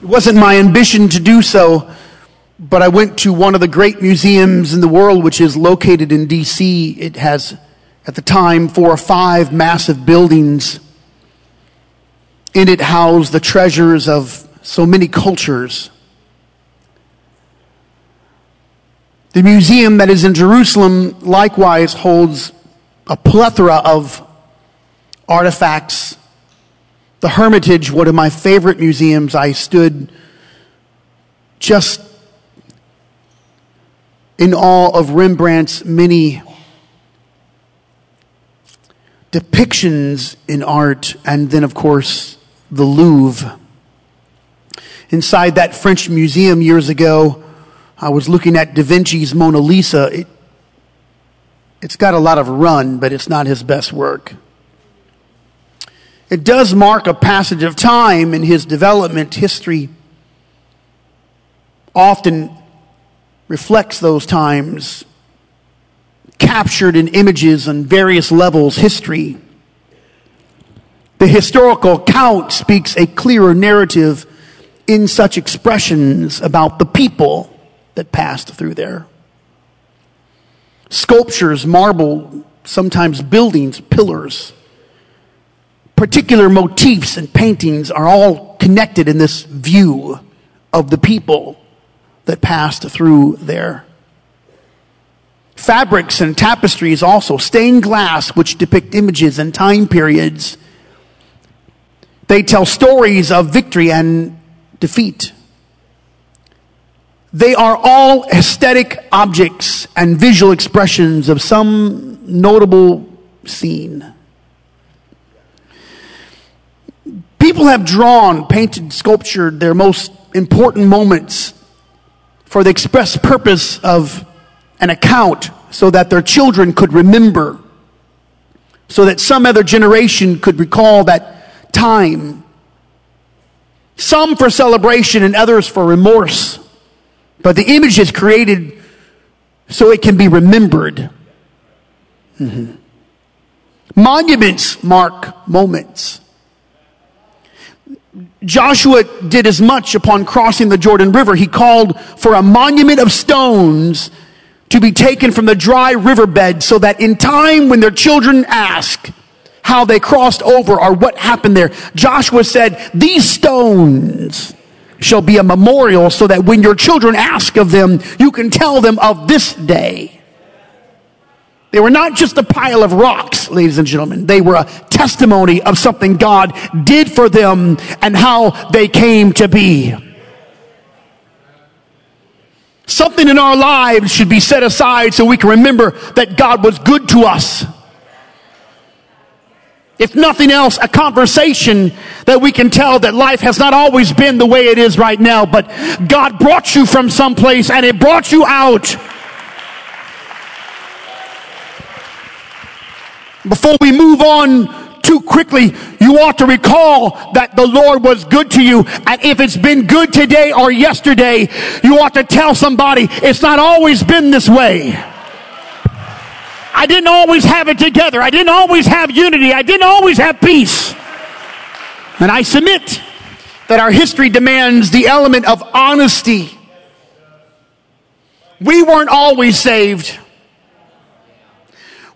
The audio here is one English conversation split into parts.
It wasn't my ambition to do so, but I went to one of the great museums in the world, which is located in DC. It has, at the time, four or five massive buildings. In it housed the treasures of so many cultures. The museum that is in Jerusalem likewise holds a plethora of artifacts. The Hermitage, one of my favorite museums, I stood just in awe of Rembrandt's many depictions in art, and then, of course, the Louvre. Inside that French museum years ago, I was looking at Da Vinci's Mona Lisa. It, it's got a lot of run, but it's not his best work. It does mark a passage of time in his development history. Often reflects those times, captured in images on various levels, history. The historical account speaks a clearer narrative in such expressions about the people that passed through there. Sculptures, marble, sometimes buildings, pillars, particular motifs and paintings are all connected in this view of the people that passed through there. Fabrics and tapestries also, stained glass, which depict images and time periods. They tell stories of victory and defeat. They are all aesthetic objects and visual expressions of some notable scene. People have drawn, painted, sculptured their most important moments for the express purpose of an account so that their children could remember, so that some other generation could recall that time. Some for celebration and others for remorse. But the image is created so it can be remembered. Mm-hmm. Monuments mark moments. Joshua did as much upon crossing the Jordan River. He called for a monument of stones to be taken from the dry riverbed so that in time when their children ask how they crossed over or what happened there, Joshua said, these stones shall be a memorial so that when your children ask of them, you can tell them of this day. They were not just a pile of rocks, ladies and gentlemen. They were a testimony of something God did for them and how they came to be. Something in our lives should be set aside so we can remember that God was good to us if nothing else, a conversation that we can tell that life has not always been the way it is right now, but God brought you from someplace and it brought you out. Before we move on too quickly, you ought to recall that the Lord was good to you. And if it's been good today or yesterday, you ought to tell somebody it's not always been this way. I didn't always have it together. I didn't always have unity. I didn't always have peace. And I submit that our history demands the element of honesty. We weren't always saved.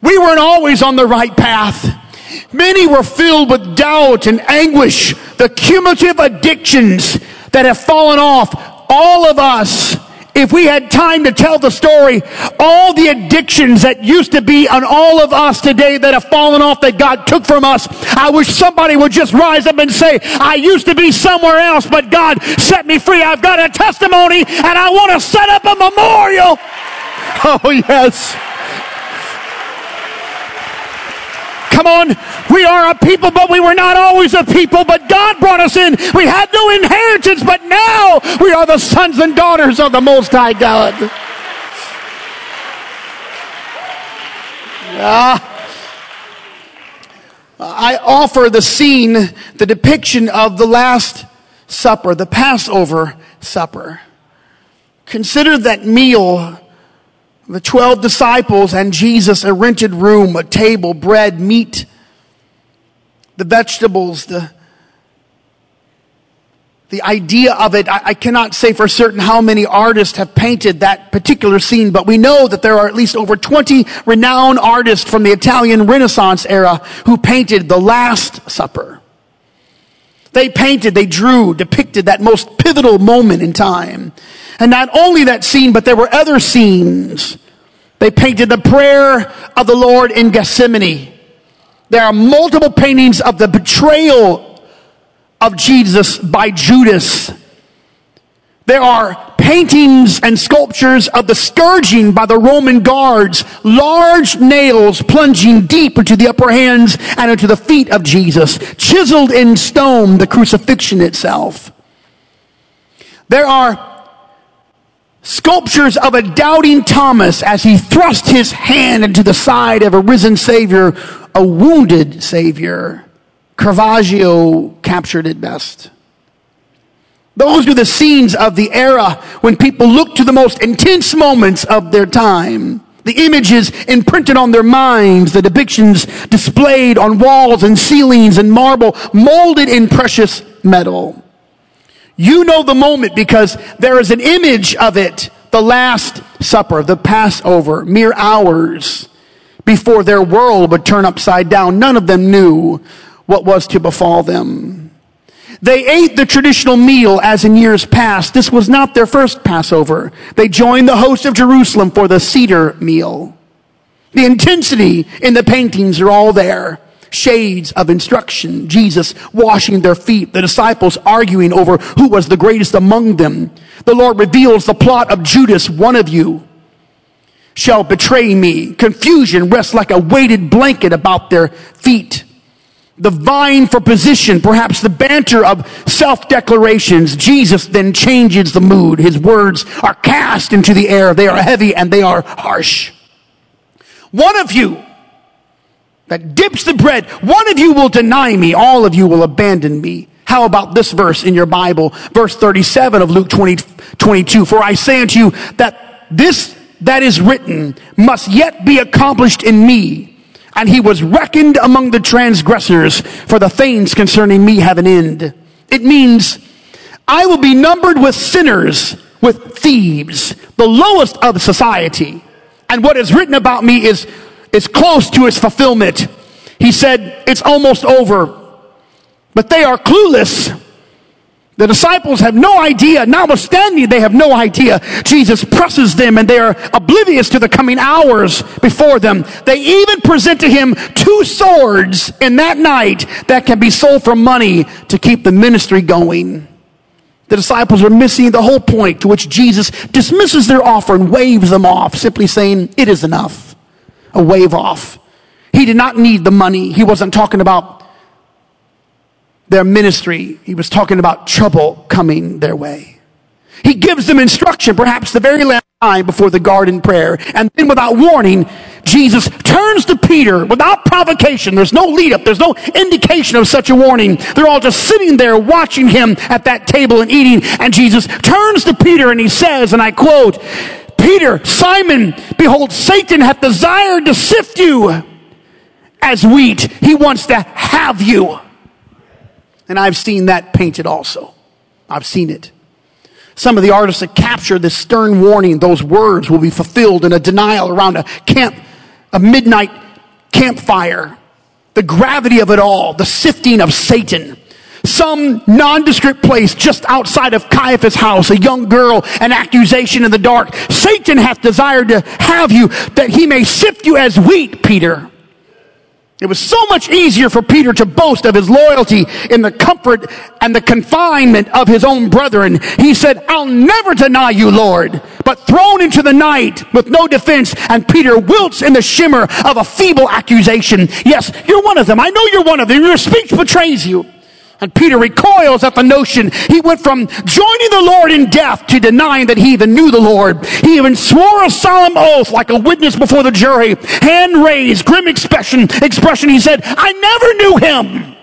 We weren't always on the right path. Many were filled with doubt and anguish, the cumulative addictions that have fallen off. All of us if we had time to tell the story, all the addictions that used to be on all of us today that have fallen off that God took from us, I wish somebody would just rise up and say, I used to be somewhere else, but God set me free. I've got a testimony and I want to set up a memorial. Oh, yes. Come on. We are a people, but we were not always a people, but God brought us in. We had no inheritance, but now we are the sons and daughters of the Most High God. Ah. I offer the scene, the depiction of the Last Supper, the Passover supper. Consider that meal the 12 disciples and Jesus, a rented room, a table, bread, meat, the vegetables, the, the idea of it, I, I, cannot say for certain how many artists have painted that particular scene, but we know that there are at least over 20 renowned artists from the Italian Renaissance era who painted the Last Supper. They painted, they drew, depicted that most pivotal moment in time. And not only that scene, but there were other scenes. They painted the prayer of the Lord in Gethsemane. There are multiple paintings of the betrayal of Jesus by Judas. There are paintings and sculptures of the scourging by the Roman guards, large nails plunging deep into the upper hands and into the feet of Jesus, chiseled in stone, the crucifixion itself. There are sculptures of a doubting Thomas as he thrust his hand into the side of a risen Savior, a wounded Savior. Caravaggio captured it best. Those are the scenes of the era when people look to the most intense moments of their time. The images imprinted on their minds, the depictions displayed on walls and ceilings and marble, molded in precious metal. You know the moment because there is an image of it, the Last Supper, the Passover, mere hours before their world would turn upside down. None of them knew what was to befall them. They ate the traditional meal as in years past. This was not their first Passover. They joined the host of Jerusalem for the Seder meal. The intensity in the paintings are all there. Shades of instruction. Jesus washing their feet. The disciples arguing over who was the greatest among them. The Lord reveals the plot of Judas, one of you shall betray me. Confusion rests like a weighted blanket about their feet the vine for position, perhaps the banter of self declarations, Jesus then changes the mood. His words are cast into the air. They are heavy and they are harsh. One of you that dips the bread, one of you will deny me, all of you will abandon me. How about this verse in your Bible? Verse 37 of Luke 20, 22. For I say unto you that this that is written must yet be accomplished in me and he was reckoned among the transgressors, for the things concerning me have an end. It means, I will be numbered with sinners, with thieves, the lowest of society. And what is written about me is, is close to its fulfillment. He said, it's almost over. But they are clueless the disciples have no idea, notwithstanding they have no idea. Jesus presses them and they are oblivious to the coming hours before them. They even present to him two swords in that night that can be sold for money to keep the ministry going. The disciples are missing the whole point to which Jesus dismisses their offer and waves them off, simply saying, It is enough. A wave off. He did not need the money. He wasn't talking about their ministry. He was talking about trouble coming their way. He gives them instruction, perhaps the very last time before the garden prayer. And then without warning, Jesus turns to Peter without provocation. There's no lead up. There's no indication of such a warning. They're all just sitting there watching him at that table and eating. And Jesus turns to Peter and he says, and I quote, Peter, Simon, behold, Satan hath desired to sift you as wheat. He wants to have you. And I've seen that painted also. I've seen it. Some of the artists that capture this stern warning, those words will be fulfilled in a denial around a camp, a midnight campfire. The gravity of it all, the sifting of Satan. Some nondescript place just outside of Caiaphas' house, a young girl, an accusation in the dark. Satan hath desired to have you that he may sift you as wheat, Peter. It was so much easier for Peter to boast of his loyalty in the comfort and the confinement of his own brethren. He said, I'll never deny you, Lord. But thrown into the night with no defense, and Peter wilts in the shimmer of a feeble accusation. Yes, you're one of them. I know you're one of them. Your speech betrays you. And Peter recoils at the notion. He went from joining the Lord in death to denying that he even knew the Lord. He even swore a solemn oath like a witness before the jury. Hand raised, grim expression, expression. He said, I never knew him.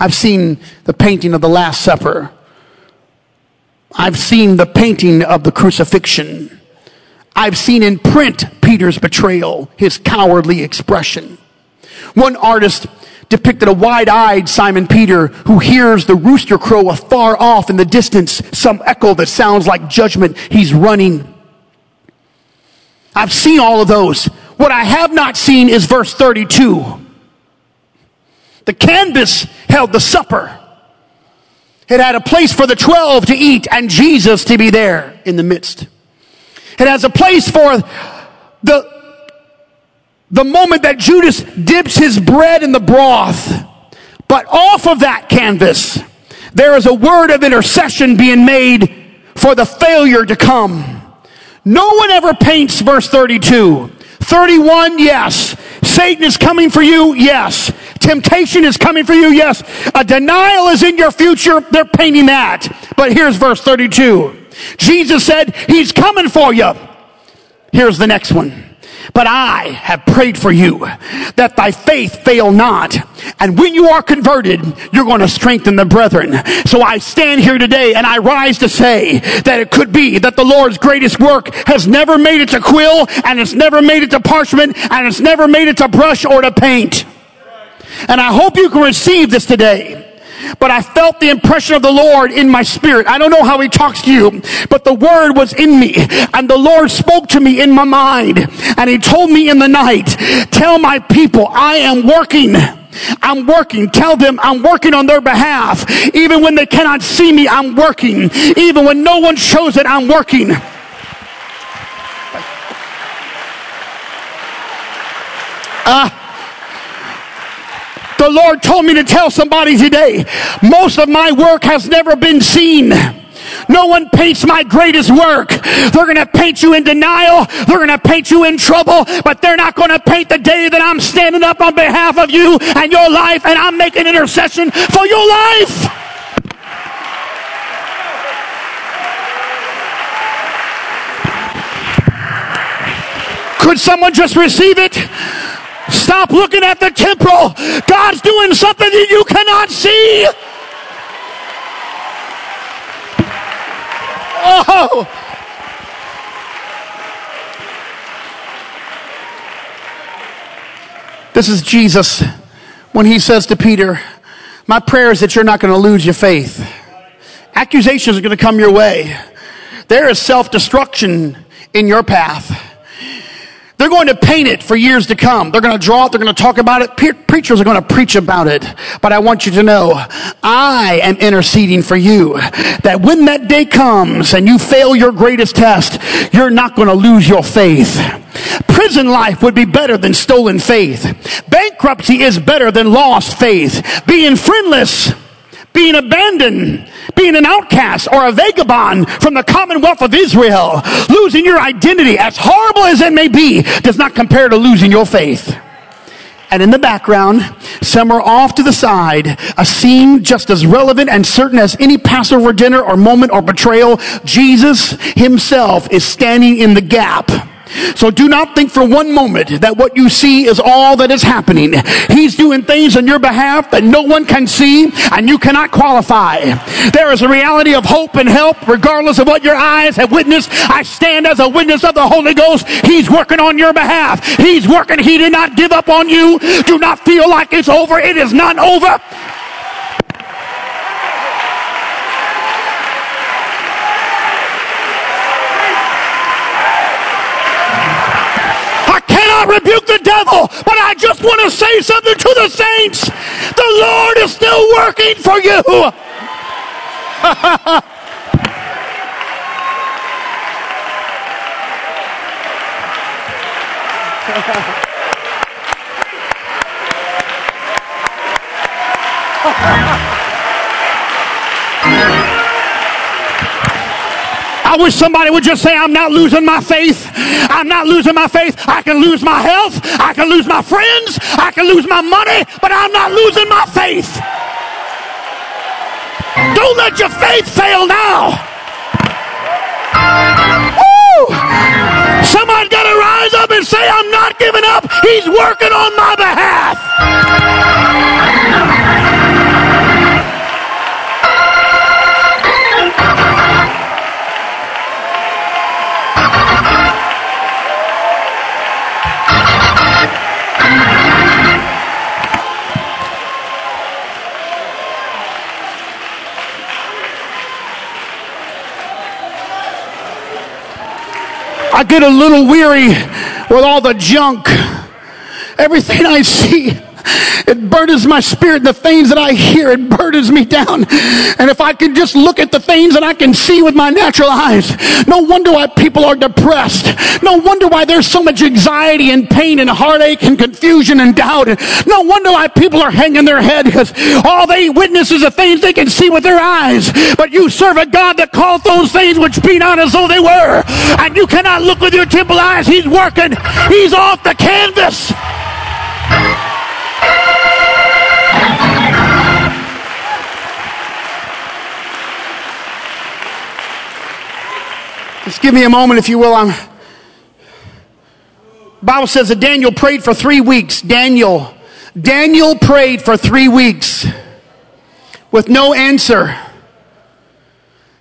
I've seen the painting of the Last Supper. I've seen the painting of the crucifixion. I've seen in print Peter's betrayal, his cowardly expression. One artist depicted a wide eyed Simon Peter who hears the rooster crow afar off in the distance, some echo that sounds like judgment. He's running. I've seen all of those. What I have not seen is verse 32. The canvas held the supper. It had a place for the 12 to eat and Jesus to be there in the midst. It has a place for the, the moment that Judas dips his bread in the broth. But off of that canvas, there is a word of intercession being made for the failure to come. No one ever paints verse 32. 31, yes. Satan is coming for you, yes. Temptation is coming for you, yes. A denial is in your future, they're painting that. But here's verse 32. Jesus said, He's coming for you. Here's the next one. But I have prayed for you that thy faith fail not. And when you are converted, you're going to strengthen the brethren. So I stand here today and I rise to say that it could be that the Lord's greatest work has never made it to quill and it's never made it to parchment and it's never made it to brush or to paint. And I hope you can receive this today but I felt the impression of the Lord in my spirit. I don't know how he talks to you, but the word was in me and the Lord spoke to me in my mind and he told me in the night, tell my people I am working. I'm working. Tell them I'm working on their behalf. Even when they cannot see me, I'm working. Even when no one shows it, I'm working. Ah. Uh, the Lord told me to tell somebody today, most of my work has never been seen. No one paints my greatest work. They're going to paint you in denial. They're going to paint you in trouble, but they're not going to paint the day that I'm standing up on behalf of you and your life and I'm making intercession for your life. Could someone just receive it? Stop looking at the temporal. God's doing something that you cannot see. Oh. This is Jesus when he says to Peter, My prayer is that you're not going to lose your faith. Accusations are going to come your way. There is self destruction in your path. They're going to paint it for years to come. They're going to draw it. They're going to talk about it. Preachers are going to preach about it. But I want you to know, I am interceding for you that when that day comes and you fail your greatest test, you're not going to lose your faith. Prison life would be better than stolen faith. Bankruptcy is better than lost faith. Being friendless being abandoned, being an outcast or a vagabond from the commonwealth of Israel, losing your identity, as horrible as it may be, does not compare to losing your faith. And in the background, somewhere off to the side, a scene just as relevant and certain as any Passover dinner or moment or betrayal, Jesus himself is standing in the gap so do not think for one moment that what you see is all that is happening. He's doing things on your behalf that no one can see and you cannot qualify. There is a reality of hope and help regardless of what your eyes have witnessed. I stand as a witness of the Holy Ghost. He's working on your behalf. He's working. He did not give up on you. Do not feel like it's over. It is not over. Rebuke the devil, but I just want to say something to the saints. The Lord is still working for you. I wish somebody would just say, I'm not losing my faith. I'm not losing my faith. I can lose my health. I can lose my friends. I can lose my money, but I'm not losing my faith. Don't let your faith fail now. Woo! Somebody got to rise up and say, I'm not giving up. He's working on my behalf. I get a little weary with all the junk. Everything I see it burdens my spirit. The things that I hear, it burdens me down. And if I can just look at the things that I can see with my natural eyes, no wonder why people are depressed. No wonder why there's so much anxiety and pain and heartache and confusion and doubt. No wonder why people are hanging their head because all they witness is the things they can see with their eyes. But you serve a God that called those things which be not as though they were. And you cannot look with your temple eyes. He's working. He's off the canvas. Just give me a moment, if you will. I'm. Bible says that Daniel prayed for three weeks. Daniel, Daniel prayed for three weeks with no answer.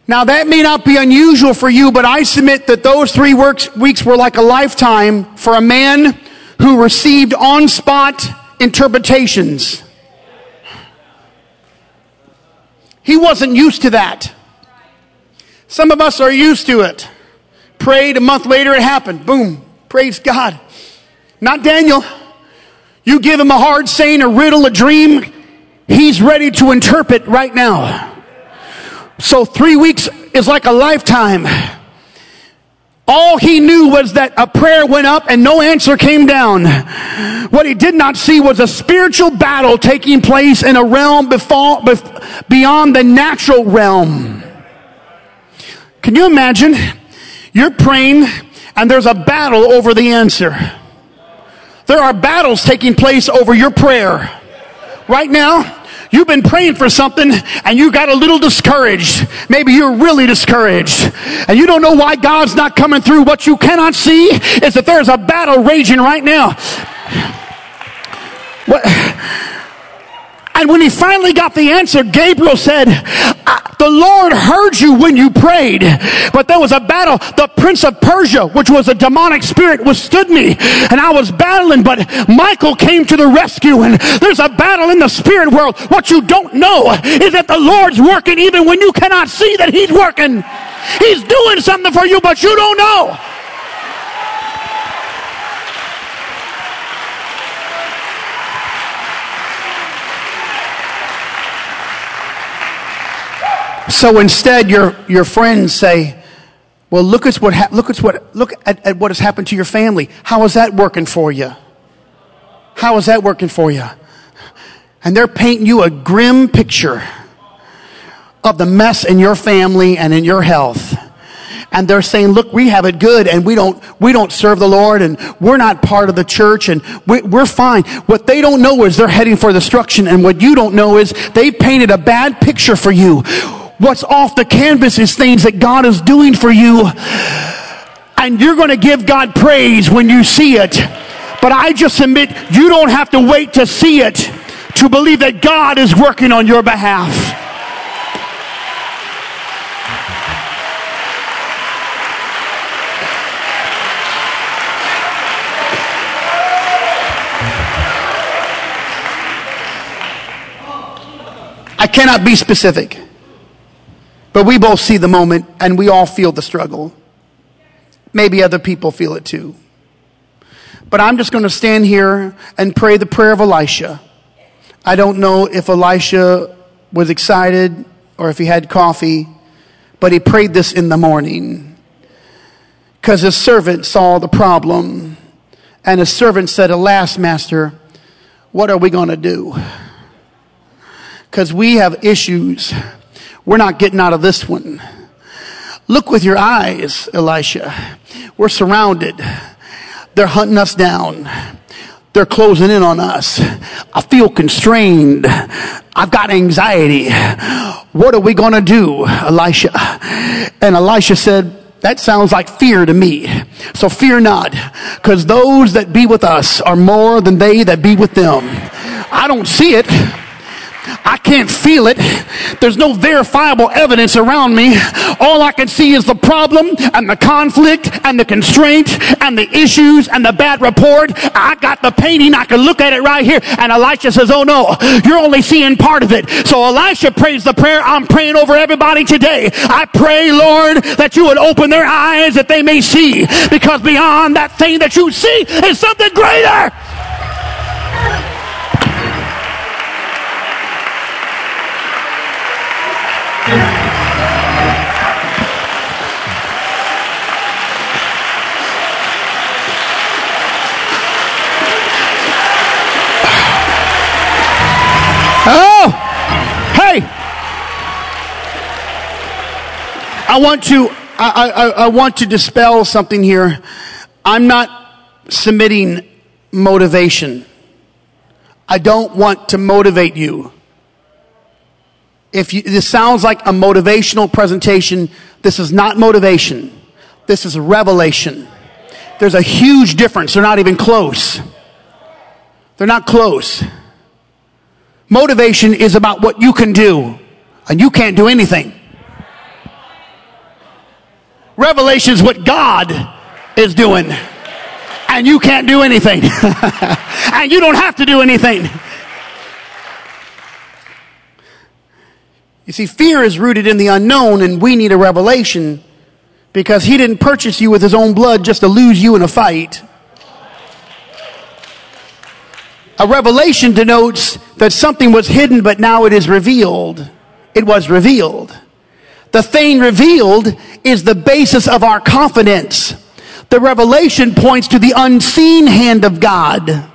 Now that may not be unusual for you, but I submit that those three works, weeks were like a lifetime for a man who received on spot interpretations. He wasn't used to that. Some of us are used to it. Prayed a month later, it happened. Boom. Praise God. Not Daniel. You give him a hard saying, a riddle, a dream, he's ready to interpret right now. So three weeks is like a lifetime. All he knew was that a prayer went up and no answer came down. What he did not see was a spiritual battle taking place in a realm beyond the natural realm. Can you imagine? You're praying and there's a battle over the answer. There are battles taking place over your prayer. Right now, You've been praying for something and you got a little discouraged. Maybe you're really discouraged and you don't know why God's not coming through. What you cannot see is that there's a battle raging right now. What? And when he finally got the answer, Gabriel said, the Lord heard you when you prayed, but there was a battle. The prince of Persia, which was a demonic spirit, withstood me and I was battling, but Michael came to the rescue and there's a battle in the spirit world. What you don't know is that the Lord's working even when you cannot see that he's working. He's doing something for you, but you don't know. So instead, your, your friends say, well, look at what, ha- look at what, look at, at what has happened to your family. How is that working for you? How is that working for you? And they're painting you a grim picture of the mess in your family and in your health. And they're saying, look, we have it good and we don't, we don't serve the Lord and we're not part of the church and we, we're fine. What they don't know is they're heading for destruction. And what you don't know is they painted a bad picture for you What's off the canvas is things that God is doing for you. And you're going to give God praise when you see it. But I just admit you don't have to wait to see it to believe that God is working on your behalf. I cannot be specific. But we both see the moment and we all feel the struggle. Maybe other people feel it too. But I'm just going to stand here and pray the prayer of Elisha. I don't know if Elisha was excited or if he had coffee, but he prayed this in the morning because his servant saw the problem. And his servant said, Alas, master, what are we going to do? Because we have issues we're not getting out of this one. Look with your eyes, Elisha. We're surrounded. They're hunting us down. They're closing in on us. I feel constrained. I've got anxiety. What are we going to do, Elisha? And Elisha said, that sounds like fear to me. So fear not, because those that be with us are more than they that be with them. I don't see it. I can't feel it. There's no verifiable evidence around me. All I can see is the problem and the conflict and the constraint and the issues and the bad report. I got the painting. I can look at it right here. And Elisha says, Oh no, you're only seeing part of it. So Elisha prays the prayer I'm praying over everybody today. I pray, Lord, that you would open their eyes that they may see because beyond that thing that you see is something greater. Oh, hey. I want to, I, I, I want to dispel something here. I'm not submitting motivation. I don't want to motivate you. If you, this sounds like a motivational presentation, this is not motivation. This is revelation. There's a huge difference. They're not even close. They're not close. Motivation is about what you can do, and you can't do anything. Revelation is what God is doing, and you can't do anything. and you don't have to do anything. You see, fear is rooted in the unknown, and we need a revelation because He didn't purchase you with His own blood just to lose you in a fight. A revelation denotes that something was hidden, but now it is revealed. It was revealed. The thing revealed is the basis of our confidence. The revelation points to the unseen hand of God.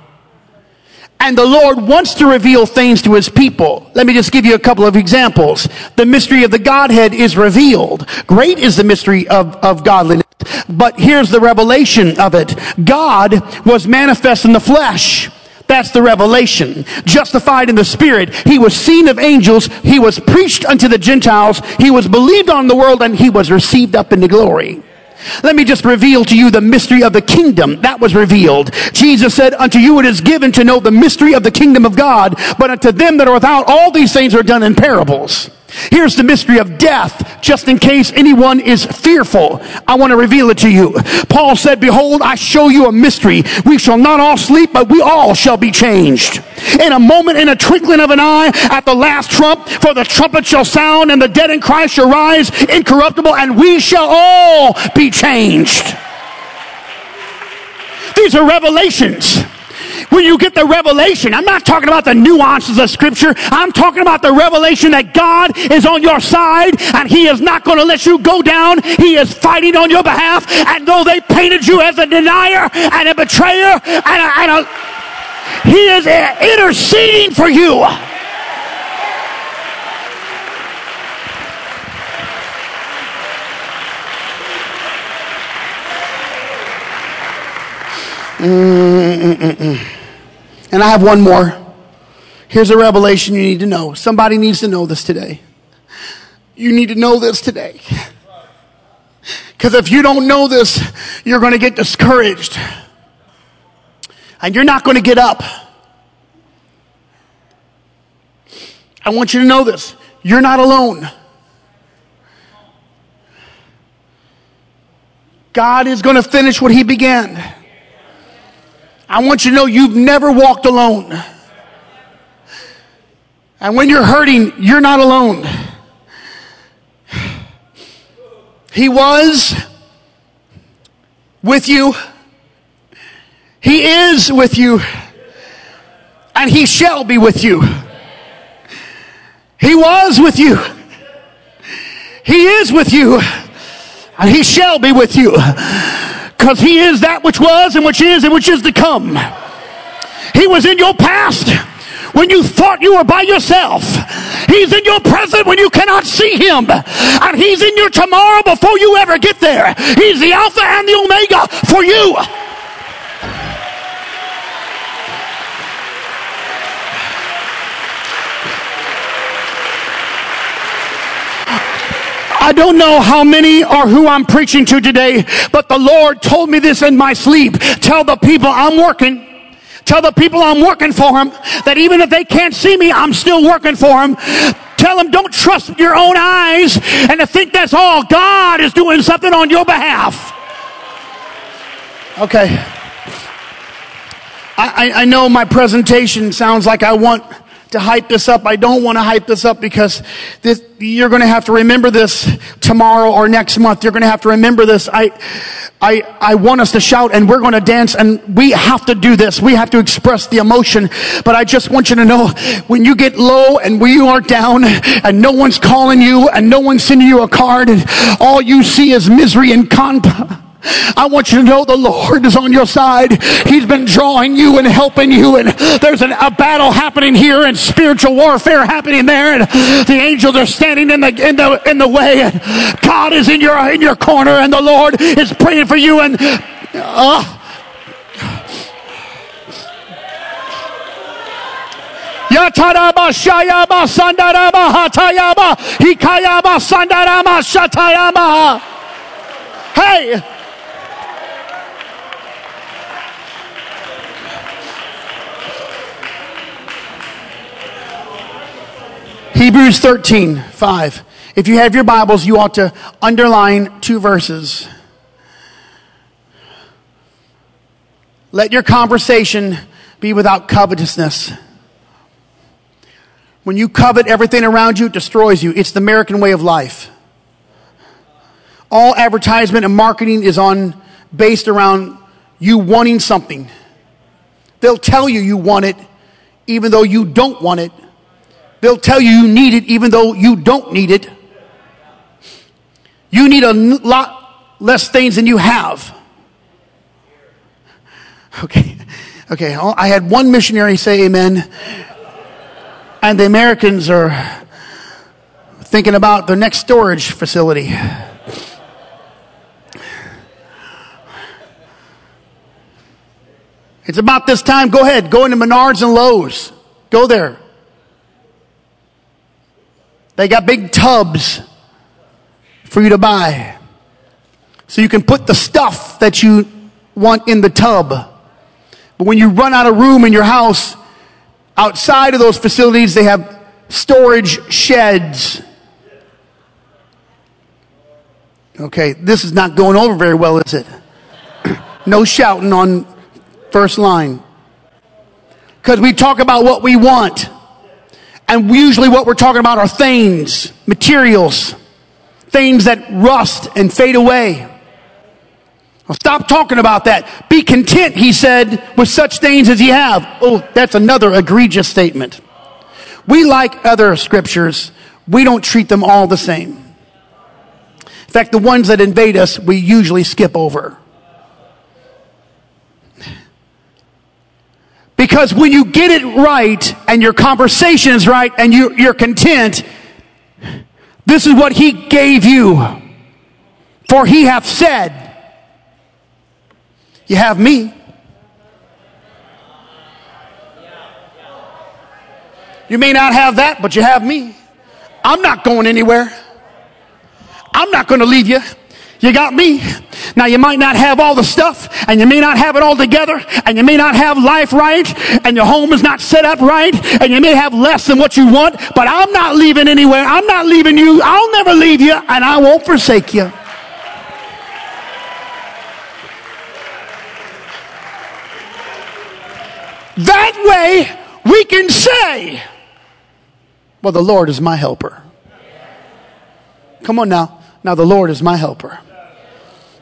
And the Lord wants to reveal things to his people. Let me just give you a couple of examples. The mystery of the Godhead is revealed. Great is the mystery of, of godliness. But here's the revelation of it. God was manifest in the flesh. That's the revelation. Justified in the Spirit. He was seen of angels. He was preached unto the Gentiles. He was believed on the world and he was received up into glory. Let me just reveal to you the mystery of the kingdom that was revealed. Jesus said, unto you it is given to know the mystery of the kingdom of God, but unto them that are without, all these things are done in parables. Here's the mystery of death, just in case anyone is fearful. I want to reveal it to you. Paul said, Behold, I show you a mystery. We shall not all sleep, but we all shall be changed. In a moment, in a twinkling of an eye, at the last trump, for the trumpet shall sound, and the dead in Christ shall rise incorruptible, and we shall all be changed. These are revelations. When you get the revelation, I'm not talking about the nuances of scripture. I'm talking about the revelation that God is on your side and he is not going to let you go down. He is fighting on your behalf. And though they painted you as a denier and a betrayer and a, and a he is interceding for you. Mm-mm-mm. And I have one more. Here's a revelation you need to know. Somebody needs to know this today. You need to know this today. Because if you don't know this, you're going to get discouraged. And you're not going to get up. I want you to know this. You're not alone. God is going to finish what He began. I want you to know you've never walked alone. And when you're hurting, you're not alone. He was with you. He is with you. And he shall be with you. He was with you. He is with you. And he shall be with you. Because he is that which was and which is and which is to come. He was in your past when you thought you were by yourself. He's in your present when you cannot see him. And he's in your tomorrow before you ever get there. He's the Alpha and the Omega for you. I don't know how many or who I'm preaching to today, but the Lord told me this in my sleep. Tell the people I'm working. Tell the people I'm working for them that even if they can't see me, I'm still working for them. Tell them don't trust your own eyes and to think that's all. God is doing something on your behalf. Okay. I, I, know my presentation sounds like I want to hype this up. I don't want to hype this up because this, you're going to have to remember this tomorrow or next month. You're going to have to remember this. I, I, I want us to shout and we're going to dance and we have to do this. We have to express the emotion. But I just want you to know when you get low and when you are down and no one's calling you and no one's sending you a card and all you see is misery and con. I want you to know the Lord is on your side. He's been drawing you and helping you, and there's an, a battle happening here and spiritual warfare happening there, and the angels are standing in the in the in the way, and God is in your in your corner, and the Lord is praying for you, and uh, Shayaba Sandaraba Hikayaba. Hey! Hebrews 13, 5. If you have your Bibles, you ought to underline two verses. Let your conversation be without covetousness. When you covet everything around you, it destroys you. It's the American way of life. All advertisement and marketing is on based around you wanting something. They'll tell you you want it even though you don't want it They'll tell you you need it even though you don't need it. You need a lot less things than you have. Okay. Okay. Oh, I had one missionary say amen. And the Americans are thinking about their next storage facility. It's about this time. Go ahead. Go into Menards and Lowe's. Go there. They got big tubs for you to buy. So you can put the stuff that you want in the tub. But when you run out of room in your house, outside of those facilities, they have storage sheds. Okay, this is not going over very well, is it? no shouting on first line. Because we talk about what we want. And usually what we're talking about are things, materials, things that rust and fade away. Well, stop talking about that. Be content, he said, with such things as you have. Oh, that's another egregious statement. We like other scriptures. We don't treat them all the same. In fact, the ones that invade us, we usually skip over. Because when you get it right and your conversation is right and you, you're content, this is what he gave you. For he hath said, You have me. You may not have that, but you have me. I'm not going anywhere. I'm not going to leave you. You got me. Now you might not have all the stuff and you may not have it all together and you may not have life right and your home is not set up right and you may have less than what you want, but I'm not leaving anywhere. I'm not leaving you. I'll never leave you and I won't forsake you. That way we can say, well, the Lord is my helper. Come on now. Now the Lord is my helper.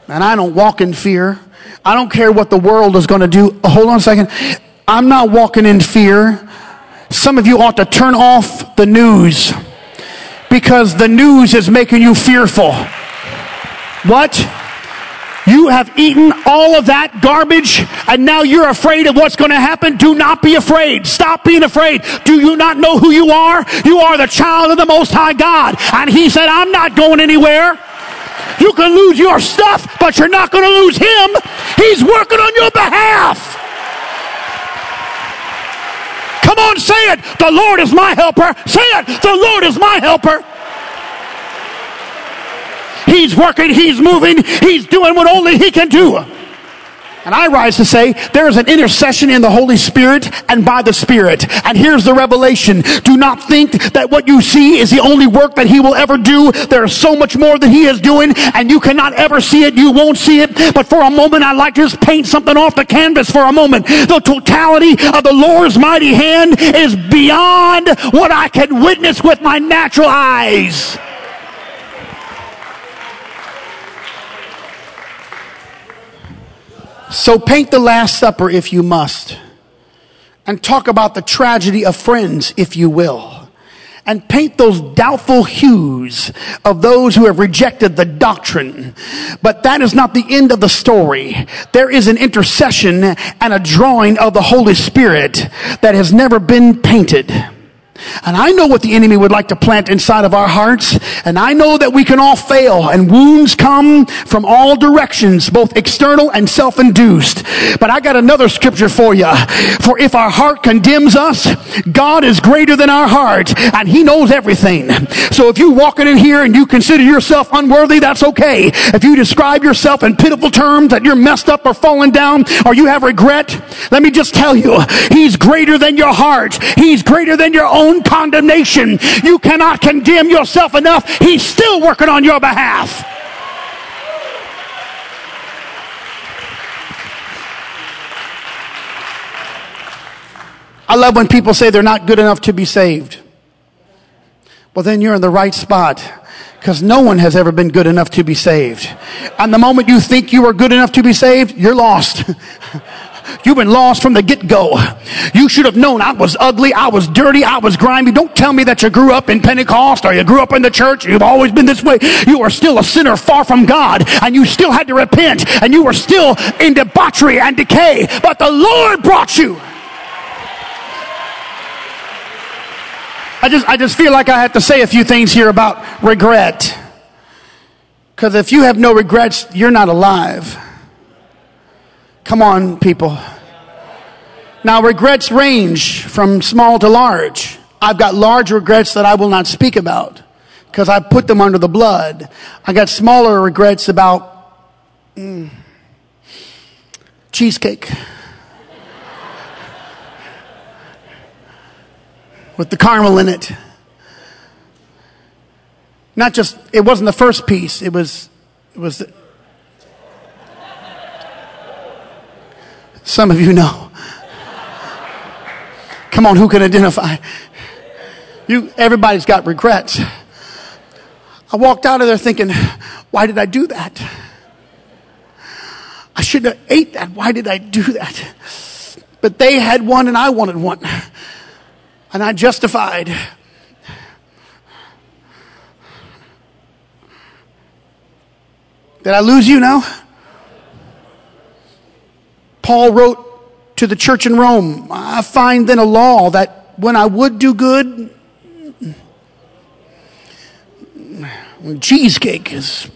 And I don't walk in fear. I don't care what the world is going to do. Oh, hold on a second. I'm not walking in fear. Some of you ought to turn off the news because the news is making you fearful. What? You have eaten all of that garbage and now you're afraid of what's going to happen. Do not be afraid. Stop being afraid. Do you not know who you are? You are the child of the Most High God. And He said, I'm not going anywhere. You can lose your stuff, but you're not going to lose him. He's working on your behalf. Come on, say it. The Lord is my helper. Say it. The Lord is my helper. He's working, he's moving, he's doing what only he can do. And I rise to say there is an intercession in the Holy Spirit and by the Spirit. And here's the revelation. Do not think that what you see is the only work that He will ever do. There is so much more that He is doing and you cannot ever see it. You won't see it. But for a moment, I'd like to just paint something off the canvas for a moment. The totality of the Lord's mighty hand is beyond what I can witness with my natural eyes. So paint the Last Supper if you must. And talk about the tragedy of friends if you will. And paint those doubtful hues of those who have rejected the doctrine. But that is not the end of the story. There is an intercession and a drawing of the Holy Spirit that has never been painted. And I know what the enemy would like to plant inside of our hearts. And I know that we can all fail and wounds come from all directions, both external and self-induced. But I got another scripture for you. For if our heart condemns us, God is greater than our heart and he knows everything. So if you're walking in here and you consider yourself unworthy, that's okay. If you describe yourself in pitiful terms that you're messed up or fallen down or you have regret, let me just tell you, he's greater than your heart. He's greater than your own own condemnation. You cannot condemn yourself enough. He's still working on your behalf. I love when people say they're not good enough to be saved. Well, then you're in the right spot because no one has ever been good enough to be saved. And the moment you think you are good enough to be saved, you're lost. You've been lost from the get go. You should have known I was ugly, I was dirty, I was grimy. Don't tell me that you grew up in Pentecost or you grew up in the church. You've always been this way. You are still a sinner far from God and you still had to repent and you were still in debauchery and decay. But the Lord brought you. I just, I just feel like I have to say a few things here about regret. Because if you have no regrets, you're not alive. Come on, people. Now, regrets range from small to large. I've got large regrets that I will not speak about because I put them under the blood. I got smaller regrets about mm, cheesecake with the caramel in it. Not just, it wasn't the first piece, it was, it was, the, Some of you know. Come on, who can identify? You, everybody's got regrets. I walked out of there thinking, why did I do that? I shouldn't have ate that. Why did I do that? But they had one and I wanted one. And I justified. Did I lose you now? Paul wrote to the church in Rome, I find then a law that when I would do good, cheesecake is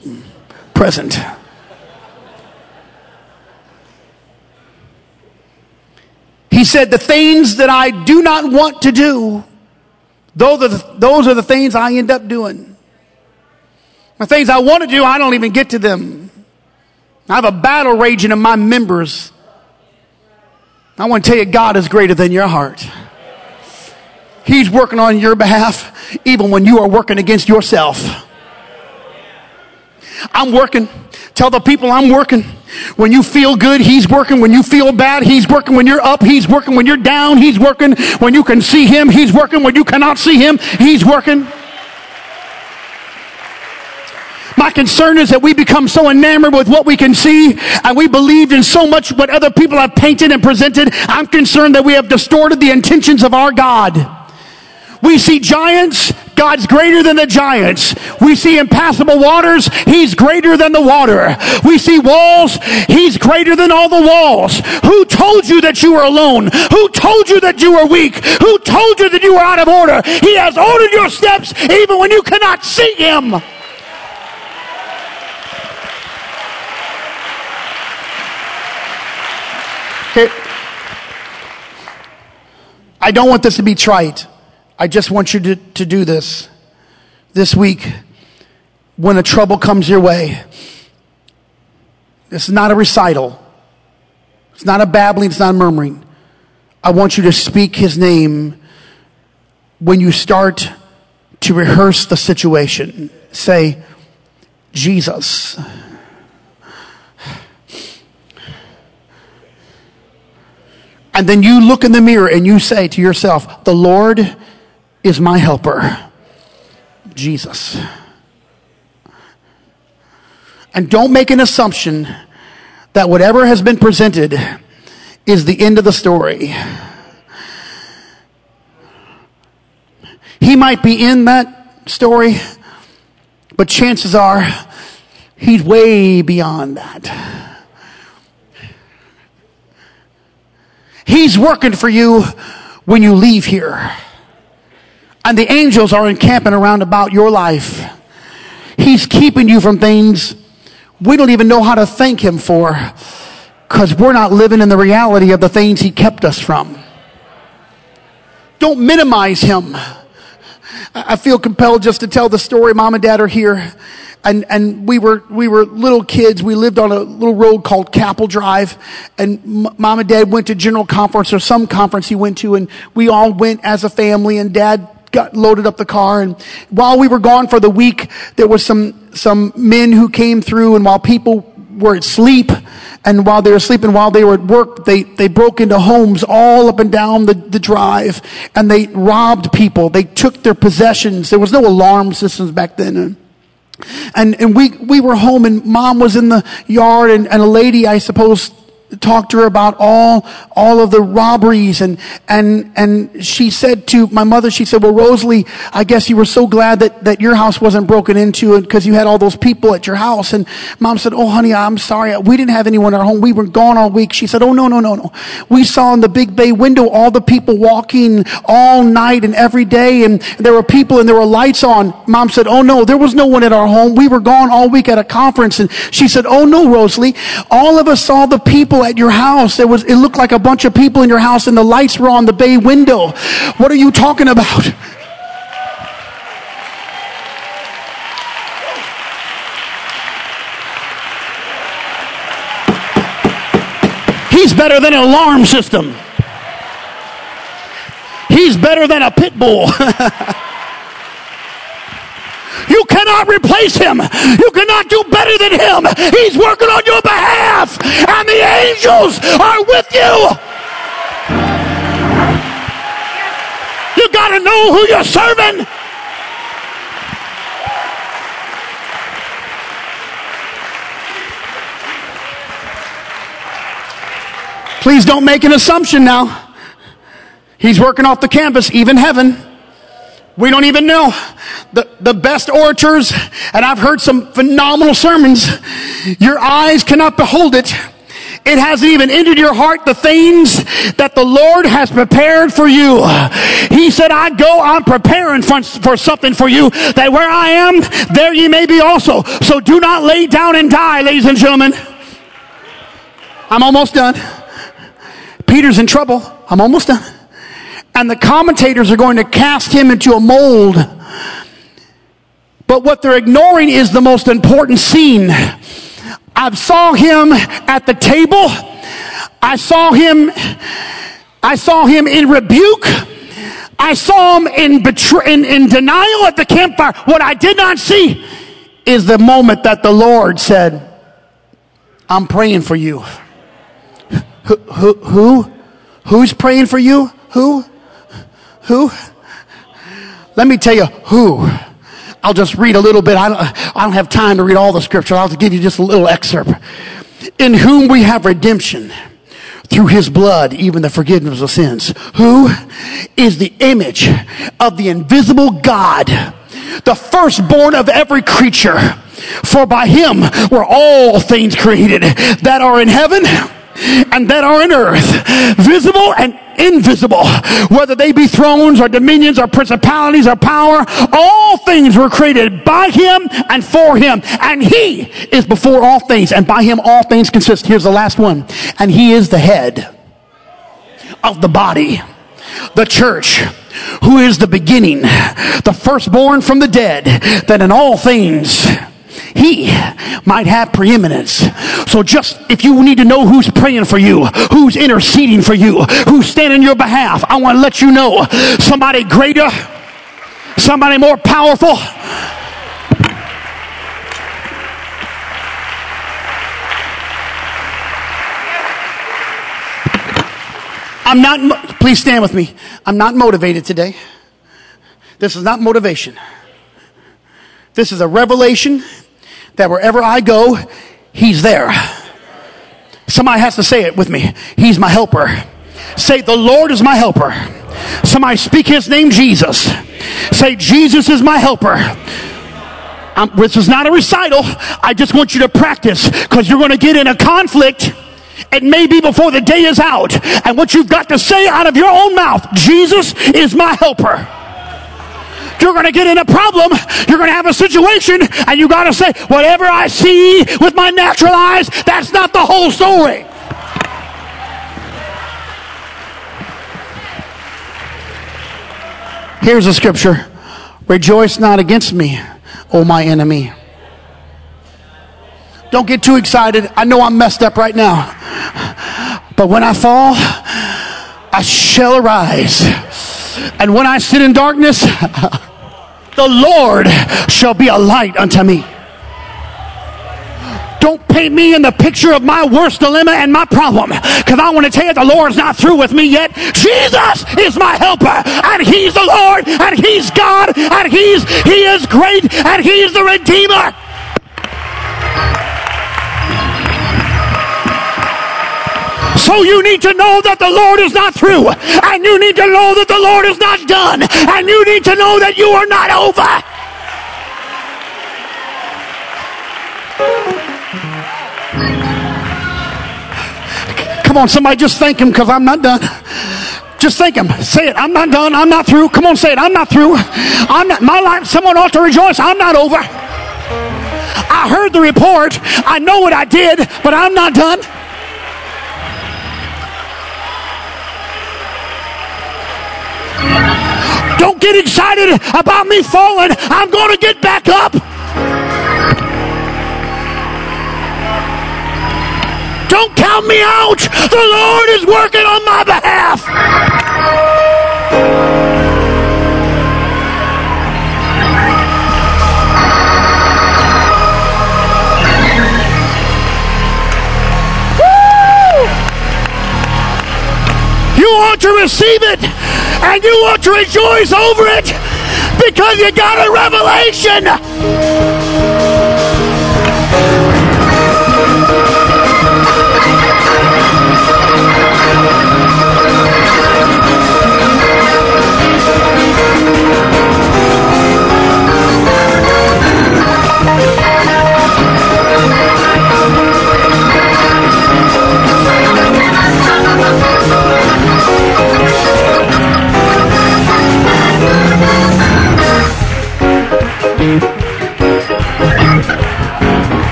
present. He said, The things that I do not want to do, those are the, those are the things I end up doing. The things I want to do, I don't even get to them. I have a battle raging in my members I want to tell you, God is greater than your heart. He's working on your behalf even when you are working against yourself. I'm working. Tell the people I'm working. When you feel good, He's working. When you feel bad, He's working. When you're up, He's working. When you're down, He's working. When you can see Him, He's working. When you cannot see Him, He's working. My concern is that we become so enamored with what we can see and we believed in so much what other people have painted and presented. I'm concerned that we have distorted the intentions of our God. We see giants, God's greater than the giants. We see impassable waters, He's greater than the water. We see walls, He's greater than all the walls. Who told you that you were alone? Who told you that you were weak? Who told you that you were out of order? He has ordered your steps even when you cannot see Him. I don't want this to be trite. I just want you to, to do this this week when a trouble comes your way. This is not a recital. It's not a babbling, it's not a murmuring. I want you to speak his name when you start to rehearse the situation. Say, Jesus. And then you look in the mirror and you say to yourself, The Lord is my helper. Jesus. And don't make an assumption that whatever has been presented is the end of the story. He might be in that story, but chances are he's way beyond that. He's working for you when you leave here. And the angels are encamping around about your life. He's keeping you from things we don't even know how to thank Him for because we're not living in the reality of the things He kept us from. Don't minimize Him. I feel compelled just to tell the story. Mom and dad are here. And, and we were, we were little kids. We lived on a little road called Capel Drive. And mom and dad went to general conference or some conference he went to. And we all went as a family and dad got loaded up the car. And while we were gone for the week, there was some, some men who came through and while people were asleep and while they were sleeping, while they were at work, they, they broke into homes all up and down the, the drive and they robbed people. They took their possessions. There was no alarm systems back then. And, and we, we were home and mom was in the yard and, and a lady, I suppose, talked to her about all, all of the robberies and, and, and she said to my mother, she said, well, Rosalie, I guess you were so glad that, that your house wasn't broken into because you had all those people at your house. And mom said, oh, honey, I'm sorry. We didn't have anyone at home. We were gone all week. She said, oh, no, no, no, no. We saw in the big bay window all the people walking all night and every day. And there were people and there were lights on. Mom said, oh, no, there was no one at our home. We were gone all week at a conference. And she said, oh, no, Rosalie, all of us saw the people at your house. There was, it looked like a bunch of people in your house and the lights were on the bay window. What are you talking about? He's better than an alarm system. He's better than a pit bull. You cannot replace him. You cannot do better than him. He's working on your behalf, and the angels are with you. You got to know who you're serving. Please don't make an assumption now. He's working off the canvas, even heaven. We don't even know. The, the best orators, and I've heard some phenomenal sermons, your eyes cannot behold it. It hasn't even entered your heart the things that the Lord has prepared for you. He said, I go, I'm preparing for, for something for you that where I am, there ye may be also. So do not lay down and die, ladies and gentlemen. I'm almost done. Peter's in trouble. I'm almost done and the commentators are going to cast him into a mold. But what they're ignoring is the most important scene. I saw him at the table. I saw him, I saw him in rebuke. I saw him in, betray, in, in denial at the campfire. What I did not see is the moment that the Lord said, I'm praying for you. Who, who, who? Who's praying for you? Who? Who? Let me tell you who. I'll just read a little bit. I don't, I don't have time to read all the scripture. I'll give you just a little excerpt. In whom we have redemption through his blood, even the forgiveness of sins. Who is the image of the invisible God, the firstborn of every creature. For by him were all things created that are in heaven and that are in earth, visible and invisible, whether they be thrones or dominions or principalities or power, all things were created by him and for him. And he is before all things, and by him all things consist. Here's the last one. And he is the head of the body, the church, who is the beginning, the firstborn from the dead, that in all things he might have preeminence. So just if you need to know who's praying for you, who's interceding for you, who's standing your behalf, I want to let you know somebody greater, somebody more powerful. I'm not, please stand with me. I'm not motivated today. This is not motivation. This is a revelation that wherever I go, He's there. Somebody has to say it with me. He's my helper. Say, the Lord is my helper. Somebody speak His name, Jesus. Say, Jesus is my helper. I'm, this is not a recital. I just want you to practice because you're going to get in a conflict. It may be before the day is out. And what you've got to say out of your own mouth, Jesus is my helper. You're going to get in a problem. You're going to have a situation and you got to say, whatever I see with my natural eyes, that's not the whole story. Here's a scripture. Rejoice not against me, O my enemy. Don't get too excited. I know I'm messed up right now. But when I fall, I shall arise. And when I sit in darkness, the Lord shall be a light unto me. Don't paint me in the picture of my worst dilemma and my problem. Because I want to tell you the Lord's not through with me yet. Jesus is my helper. And He's the Lord. And He's God. And He's He is great. And He's the Redeemer. So you need to know that the Lord is not through. And you need to know that the Lord is not done. And you need to know that you are not over. Come on, somebody just thank him because I'm not done. Just thank him. Say it. I'm not done. I'm not through. Come on, say it. I'm not through. I'm not my life. Someone ought to rejoice. I'm not over. I heard the report. I know what I did, but I'm not done. Get excited about me falling. I'm going to get back up. Don't count me out. The Lord is working on my behalf. You want to receive it and you want to rejoice over it because you got a revelation.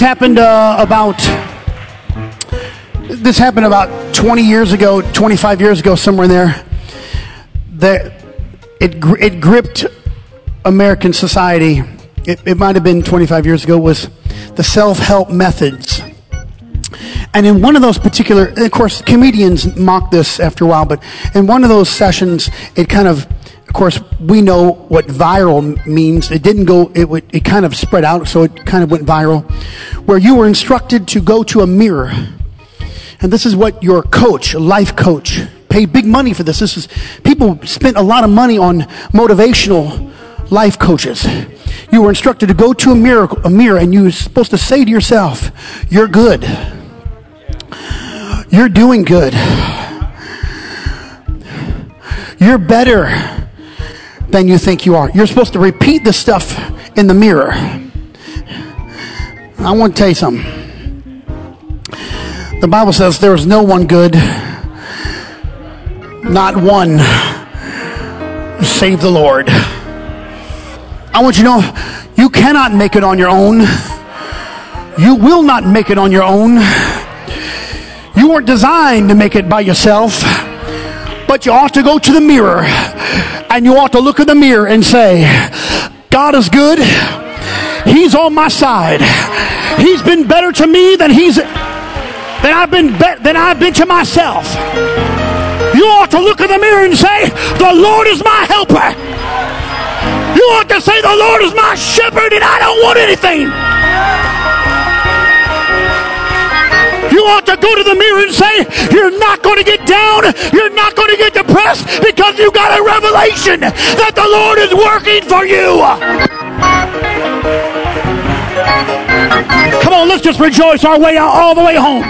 This happened uh, about this happened about 20 years ago, 25 years ago, somewhere in there. That it it gripped American society. It, it might have been 25 years ago. Was the self-help methods. And in one of those particular, of course, comedians mock this after a while, but in one of those sessions, it kind of of course, we know what viral means. It didn't go, it, would, it kind of spread out, so it kind of went viral. Where you were instructed to go to a mirror. And this is what your coach, life coach, paid big money for this. This is, people spent a lot of money on motivational life coaches. You were instructed to go to a mirror, a mirror and you were supposed to say to yourself, You're good. You're doing good. You're better than you think you are. You're supposed to repeat the stuff in the mirror. I want to tell you something. The Bible says there is no one good, not one, save the Lord. I want you to know you cannot make it on your own. You will not make it on your own. You weren't designed to make it by yourself, but you ought to go to the mirror and you ought to look in the mirror and say, God is good. He's on my side. He's been better to me than he's than I've been be- than I've been to myself. You ought to look in the mirror and say, "The Lord is my helper." You ought to say, "The Lord is my shepherd, and I don't want anything." You ought to go to the mirror and say, You're not going to get down. You're not going to get depressed because you got a revelation that the Lord is working for you. Come on, let's just rejoice our way out all the way home.